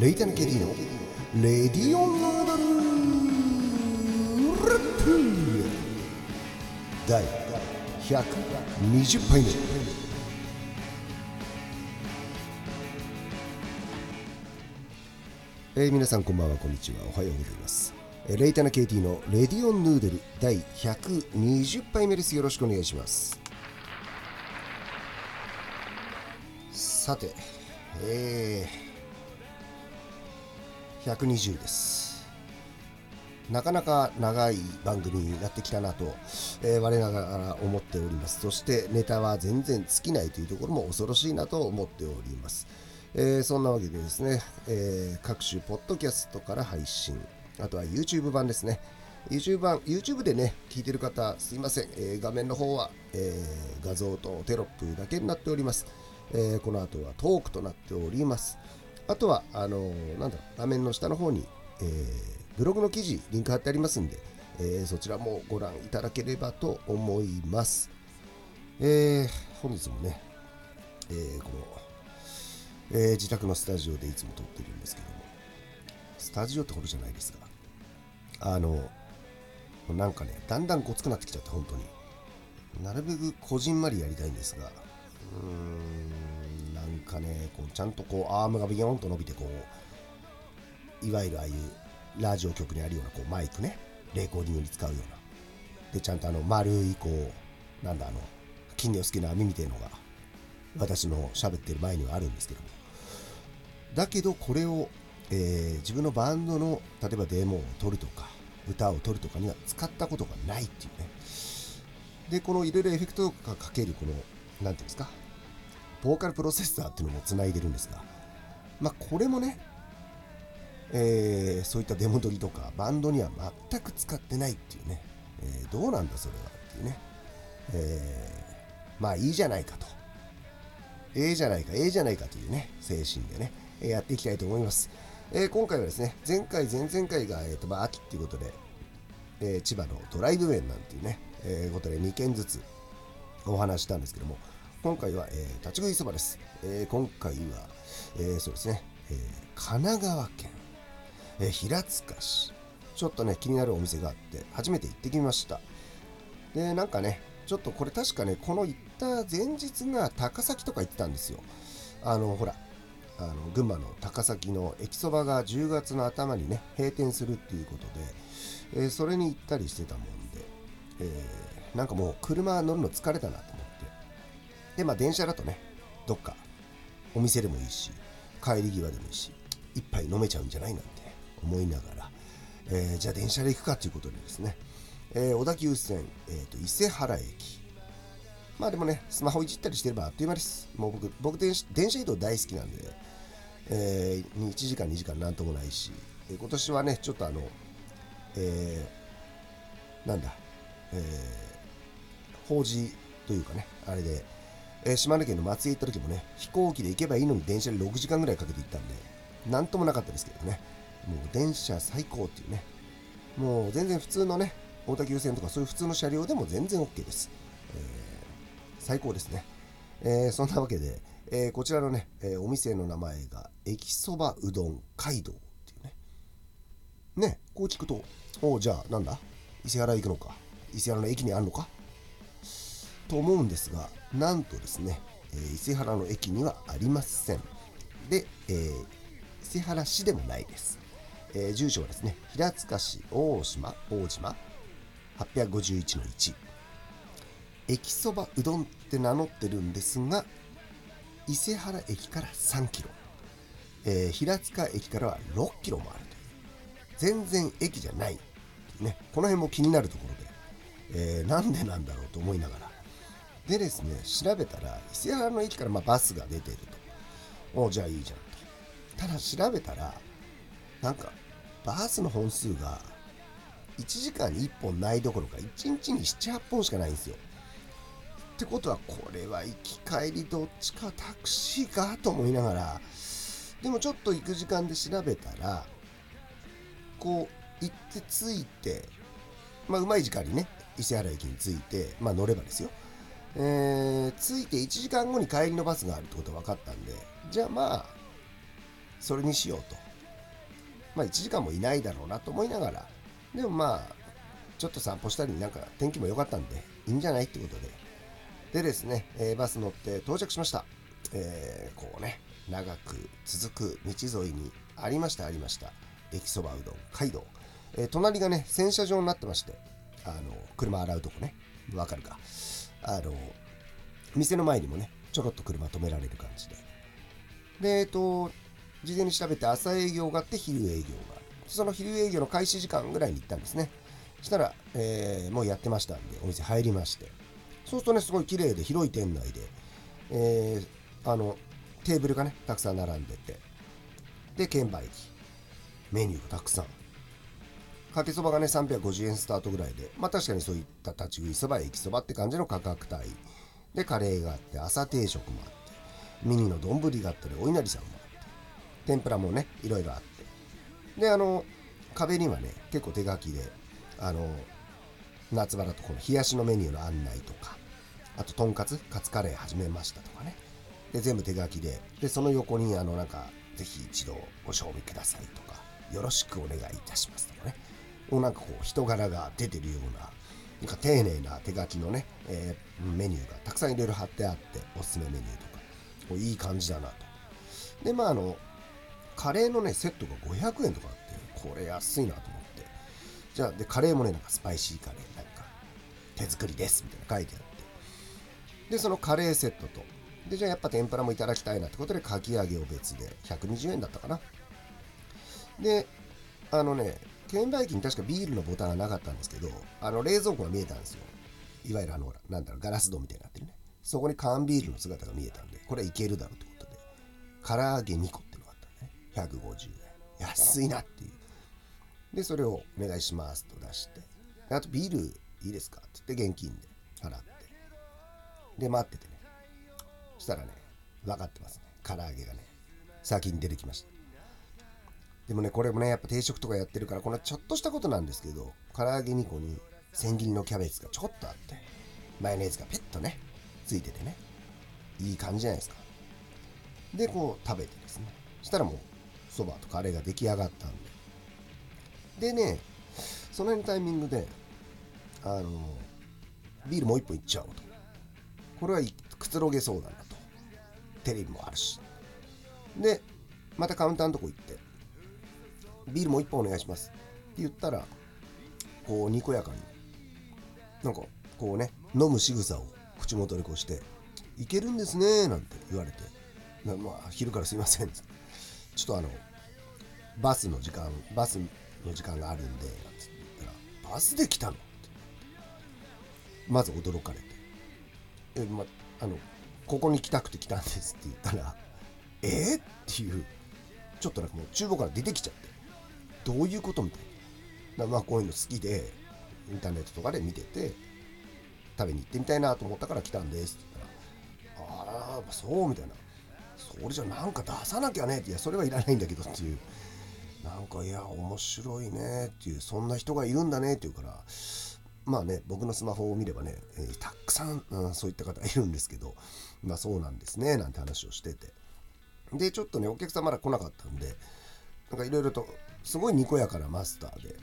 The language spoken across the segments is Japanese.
レイタナケディのレディオンヌードルラップ第120杯目。えー皆さんこんばんはこんにちは。おはようございます。えーレイタナ KT のレディオンヌードル第120杯目です。よろしくお願いします。さてえー、120ですなかなか長い番組になってきたなと、えー我ながら思っておりますそしてネタは全然尽きないというところも恐ろしいなと思っておりますえーそんなわけでですね、えー各種ポッドキャストから配信、あとは YouTube 版ですね。YouTube 版、YouTube でね、聞いてる方、すいません、えー画面の方は、えー画像とテロップだけになっております。えこの後はトークとなっております。あとは、あのーなんだろう、画面の下の方に、えーブログの記事、リンク貼ってありますんで、えーそちらもご覧いただければと思います。えー本日もね、えーこの、えー自宅のスタジオでいつも撮ってるんですけどもスタジオってことじゃないですがあのなんかねだんだんごつくなってきちゃって本当になるべくこじんまりやりたいんですがうーんかねこうちゃんとこうアームがビヨンと伸びてこういわゆるああいうラジオ局にあるようなこうマイクねレコーディングに使うような。でちゃんとあの丸いこうなんだあの金魚好きな網みたいなのが私の喋ってる前にはあるんですけども。だけどこれを、えー自分のバンドの例えばデモを撮るとか歌を撮るとかには使ったことがないっていうね。でこのいろいろエフェクトがかけるこの何ていうんですかボーカルプロセッサーっていうのもつないでるんですがまあこれもねえーそういったデモ撮りとかバンドには全く使ってないっていうね、えーどうなんだそれはっていうね、えーまあいいじゃないかとええじゃないか、ええじゃないかというね、精神でね、えやっていきたいと思います。え今回はですね、前回、前々回が、えーとまあ、秋っていうことで、え千葉のドライブウェイなんていうね、えことで2件ずつお話したんですけども、今回は、えー立ち食いそばです。えー今回は、えーそうですね、えー神奈川県、え平塚市、ちょっとね、気になるお店があって、初めて行ってきました。で、なんかね、ちょっとこれ確かね、この行った前日が高崎とか行ってたんですよ。あの、ほら、あの群馬の高崎の駅そばが10月の頭にね、閉店するっていうことで、えーそれに行ったりしてたもんで、えーなんかもう車乗るの疲れたなと。で、まあ電車だとね、どっかお店でもいいし、帰り際でもいいし、一杯飲めちゃうんじゃないなんて思いながら、えーじゃあ電車で行くかということでですね、えー小田急線、えーと伊勢原駅。まあでもねスマホいじったりしてればあっという間です。もう僕僕電車電車移動大好きなんで、えー、1時間2時間なんともないし、えー今年はねちょっとあのえーなんだえー法事というかねあれで、え島根県の松江行った時もね飛行機で行けばいいのに電車で6時間ぐらいかけて行ったんでなんともなかったですけどね。もう電車最高っていうね。もう全然普通のね大田急線とかそういう普通の車両でも全然 OK です、えー最高ですね、えーそんなわけで、えーこちらのね、えお店の名前が駅そばうどん街道っていうね。ねこう聞くとおうじゃあなんだ？伊勢原行くのか？伊勢原の駅にあるのか？と思うんですがなんとですね、え伊勢原の駅にはありません。で、えー伊勢原市でもないです、えー住所はですね平塚市大島大島851の1駅そばうどんって名乗ってるんですが伊勢原駅から3キロ、えー平塚駅からは6キロもあるという。全然駅じゃないねこの辺も気になるところで、えーなんでなんだろうと思いながらでですね調べたら伊勢原の駅からまバスが出てると。おじゃあいいじゃんと。ただ調べたらなんかバスの本数が1時間に1本ないどころか1日に78本しかないんですよ。ってことはこれは行き帰りどっちかタクシーかと思いながらでもちょっと行く時間で調べたらこう行って着いてまあうまい時間にね伊勢原駅に着いてまあ乗ればですよ。えー着いて1時間後に帰りのバスがあるってことが分かったんでじゃあまあそれにしようと。まあ1時間もいないだろうなと思いながら。でもまあちょっと散歩したりなんか天気も良かったんでいいんじゃないってことで。でですね、えー、バス乗って到着しました、えー、こうね長く続く道沿いにありましたありました。駅そばうどん街道、えー、隣がね洗車場になってましてあの車洗うとこね。わかるか。あの店の前にもねちょろっと車止められる感じで。でえっと事前に調べて朝営業があって昼営業がある。その昼営業の開始時間ぐらいに行ったんですね。したら、えー、もうやってましたんでお店入りまして。そうするとねすごい綺麗で広い店内で、えー、あのテーブルがねたくさん並んでて。で券売機。メニューがたくさん。かけそばがね350円スタートぐらいでまあ確かにそういった立ち食いそば駅そばって感じの価格帯。でカレーがあって朝定食もあってミニの丼があったりお稲荷さんもあって天ぷらもねいろいろあって。であの壁にはね結構手書きであの夏場だとこの冷やしのメニューの案内とかあととんかつカツカレー始めましたとかね。で全部手書きででその横にあのなんかぜひ一度ご賞味くださいとかよろしくお願いいたしますとかね。うなんかこう人柄が出てるようななんか丁寧な手書きのね、えー、メニューがたくさんいろいろ貼ってあっておすすめメニューとかこういい感じだなと。でまああのカレーのねセットが500円とかあってこれ安いなと思って。じゃあでカレーもねなんかスパイシーカレーなんか手作りですみたいな書いてあって。でそのカレーセットとでじゃあやっぱ天ぷらもいただきたいなってことでかき揚げを別で120円だったかな。であのね券売機に確かビールのボタンがなかったんですけどあの冷蔵庫が見えたんですよ。いわゆるあのなんだろうガラス戸みたいになってるね。そこに缶ビールの姿が見えたんでこれはいけるだろうってことで唐揚げ2個っていうのがあったね。150円。安いなっていう。でそれをお願いしますと出して。あとビールいいですかって言って現金で払って。で待っててね。そしたらね分かってますね。唐揚げがね先に出てきました。でもねこれもねやっぱ定食とかやってるからこのちょっとしたことなんですけど唐揚げ2個に千切りのキャベツがちょっとあってマヨネーズがペッとねついててねいい感じじゃないですか。でこう食べてですね。そしたらもうそばとカレーが出来上がったんで。でねその辺のタイミングであのビールもう一本いっちゃおうと。これはくつろげそうだなと。テレビもあるし。でまたカウンターのとこ行ってビールもう一本お願いします。って言ったらこうにこやかになんかこうね飲む仕草を口元にこうして「いけるんですね」なんて言われて「まあ昼からすいません」ちょっとあのバスの時間バスの時間があるんでなんて言ったら「バスで来たの?」ってまず驚かれて「えまあのここに来たくて来たんです」って言ったら「えー、っていうちょっとなんかもう厨房から出てきちゃって。どういうことみたいな。まあこういうの好きでインターネットとかで見てて食べに行ってみたいなと思ったから来たんですって言ったらああそうみたいな。それじゃなんか出さなきゃねっていやそれはいらないんだけどっていう。なんかいや面白いねっていうそんな人がいるんだねっていうからまあね僕のスマホを見ればね、えー、たくさん、うん、そういった方いるんですけどまあそうなんですねなんて話をしてて。でちょっとねお客さんまだ来なかったんでなんかいろいろとすごいにこやかなマスターで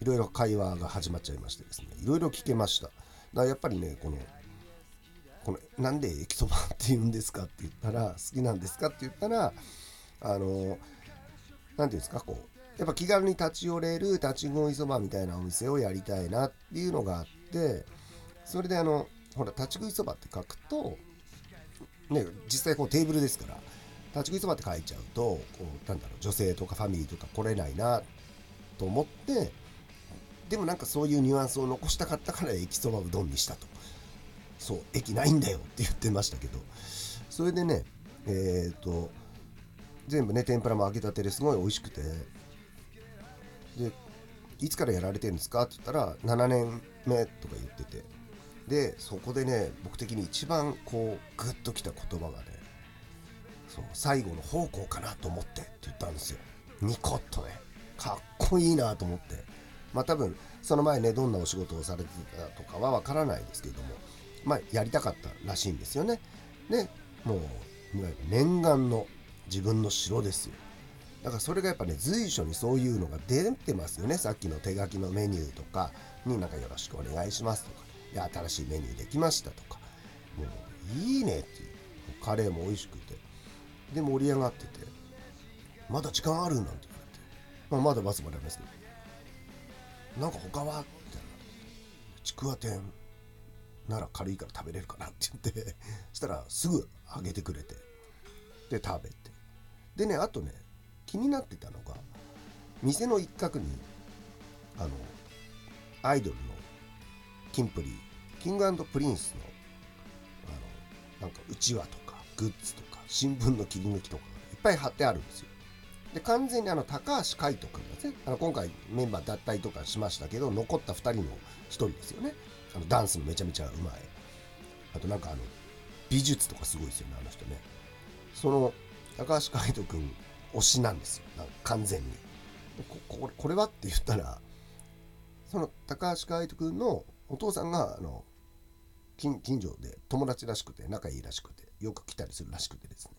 いろいろ会話が始まっちゃいましてですねいろいろ聞けました。だからやっぱりねこのこのなんで駅そばって言うんですかって言ったら好きなんですかって言ったらあの何て言うんですかこうやっぱ気軽に立ち寄れる立ち食いそばみたいなお店をやりたいなっていうのがあってそれであのほら立ち食いそばって書くとね実際こうテーブルですから立ち食いそばって書いちゃうとこうなんだろう女性とかファミリーとか来れないなと思ってでもなんかそういうニュアンスを残したかったから駅そばうどんにしたと。そう駅ないんだよって言ってましたけど。それでねえっ、ー、と全部ね天ぷらも揚げたてですごい美味しくて。でいつからやられてるんですかって言ったら7年目とか言ってて。でそこでね僕的に一番こうグッときた言葉がねそう最後の奉公かなと思ってって言ったんですよ。ニコッとね。かっこいいなと思って。まあ多分その前ねどんなお仕事をされてたとかはわからないですけども。まあやりたかったらしいんですよね。でもう念願の自分の城ですよ。だからそれがやっぱね随所にそういうのが出てますよね。さっきの手書きのメニューとか。になんかよろしくお願いしますとか。で新しいメニューできましたとか。もういいねっていうカレーも美味しくて。で盛り上がっててまだ時間ある？なんて言われて、まあ、まだバスまでありますけどなんか他はってちくわ天なら軽いから食べれるかなって言ってそしたらすぐあげてくれて。で食べてでねあとね気になってたのが店の一角にあのアイドルのキンプリ King & Prince のあのなんかうちわとかグッズとか。新聞の切り抜きとかいっぱい貼ってあるんですよ。で完全にあの高橋海人君がねあの今回メンバー脱退とかしましたけど残った2人の1人ですよね。あのダンスもめちゃめちゃうまい。あとなんかあの美術とかすごいですよねあの人ね。その高橋海人君推しなんですよ。完全に。ここれはって言ったらその高橋海人君のお父さんがあの近所で友達らしくて仲いいらしくてよく来たりするらしくてですね。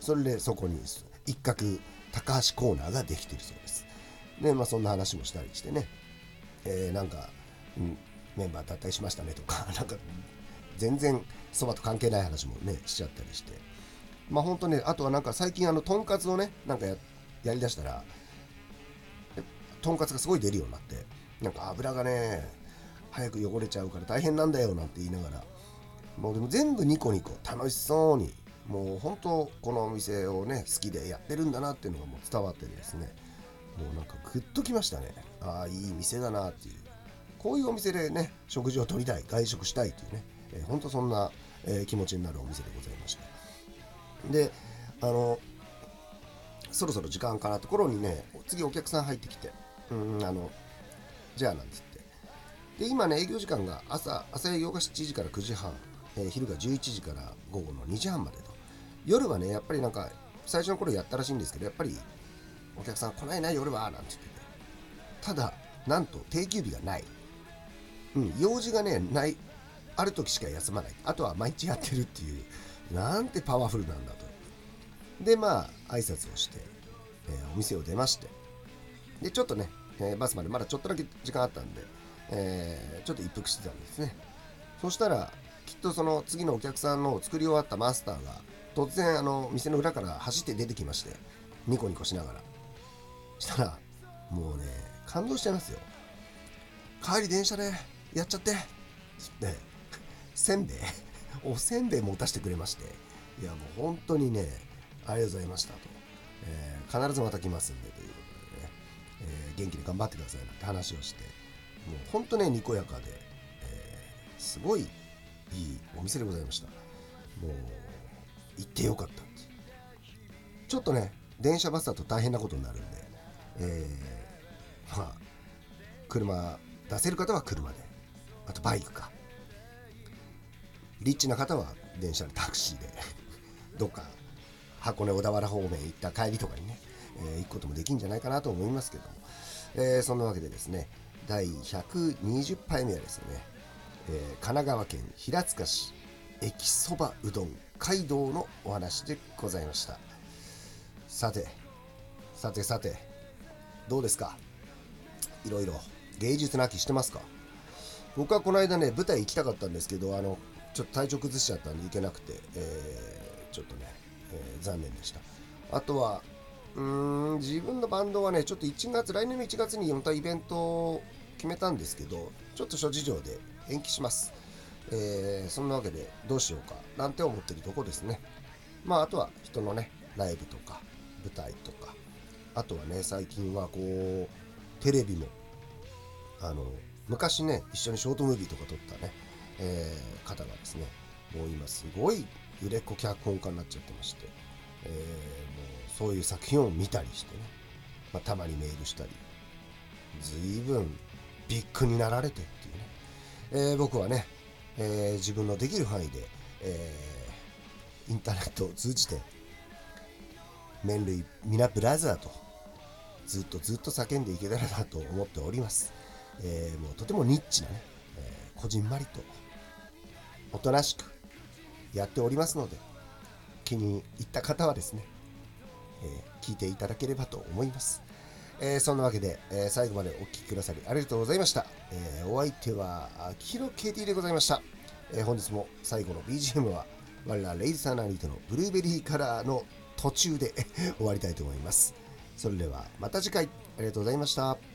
それでそこに一角高橋コーナーができてるそうです。でまあそんな話もしたりしてね、えー、なんか、うん、メンバー脱退しましたねとか なんか全然そばと関係ない話もねしちゃったりして。まあ本当ねあとはなんか最近あのとんかつをねなんかややりだしたらとんかつがすごい出るようになってなんか油がね早く汚れちゃうから大変なんだよなんて言いながら。もうでも全部ニコニコ楽しそうにもう本当このお店をね好きでやってるんだなっていうのがもう伝わってですね。もうなんかグッときましたね。ああいい店だなっていう。こういうお店でね食事をとりたい外食したいというね、えー、本当そんな、えー、気持ちになるお店でございました。であのそろそろ時間かなところにね次お客さん入ってきてうんあのじゃあなんつって。で今ね営業時間が朝朝営業が7時から9時半、えー、昼が11時から午後の2時半までと。夜はねやっぱりなんか最初の頃やったらしいんですけどやっぱりお客さん来ないな夜はなんて言ってて。ただなんと定休日がない。うん用事がねないある時しか休まない。あとは毎日やってるっていうなんてパワフルなんだと。でまあ挨拶をして、えー、お店を出まして。でちょっとね、えー、バスまでまだちょっとだけ時間あったんで、えー、ちょっと一服してたんですね。そしたらきっとその次のお客さんの作り終わったマスターが突然あの店の裏から走って出てきましてニコニコしながら。したらもうね感動しちゃいますよ。帰り電車でやっちゃってってせんべいおせんべい持たせてくれまして。いやもう本当にねありがとうございましたと、えー、必ずまた来ますんでということでね、えー、元気に頑張ってくださいなんて話をして。もう本当ねにこやかで、えー、すごいいいお店でございました。もう行ってよかったちょっとね電車バスだと大変なことになるんで、えー、まあ車出せる方は車であとバイクか。リッチな方は電車でタクシーで どっか箱根小田原方面行った帰りとかにね、えー、行くこともできるんじゃないかなと思いますけども、えー、そんなわけでですね第120杯目はですね、えー、神奈川県平塚市駅そばうどん街道のお話でございました。さてさてさてどうですか？いろいろ芸術の秋してますか？僕はこの間ね舞台行きたかったんですけどあのちょっと体調崩しちゃったんで行けなくて、えー、ちょっとね、えー、残念でした。あとはうーん自分のバンドはねちょっと1月来年の1月にまたイベント決めたんですけどちょっと諸事情で延期します。えー、そんなわけでどうしようかなんて思ってるとこですね。まああとは人のねライブとか舞台とかあとはね最近はこうテレビもあの昔ね一緒にショートムービーとか撮ったね、えー、方がですねもう今すごい売れっ子脚本家になっちゃってまして、えー、もうそういう作品を見たりしてね、まあ、たまにメールしたり随分ビッグになられてっていうね、えー、僕はねえー、自分のできる範囲で、えー、インターネットを通じて麺類皆ブラザーとずっとずっと叫んでいけたらなと思っております、えー、もうとてもニッチなね、えー、こじんまりとおとなしくやっておりますので気に入った方はですねえー、聞いていただければと思います。えー、そんなわけで、えー、最後までお聴きくださりありがとうございました。えお相手は、秋広 KT でございました。え本日も最後の BGM は、我らレイズサナリートのブルーベリーカラーの途中で 終わりたいと思います。それではまた次回ありがとうございました。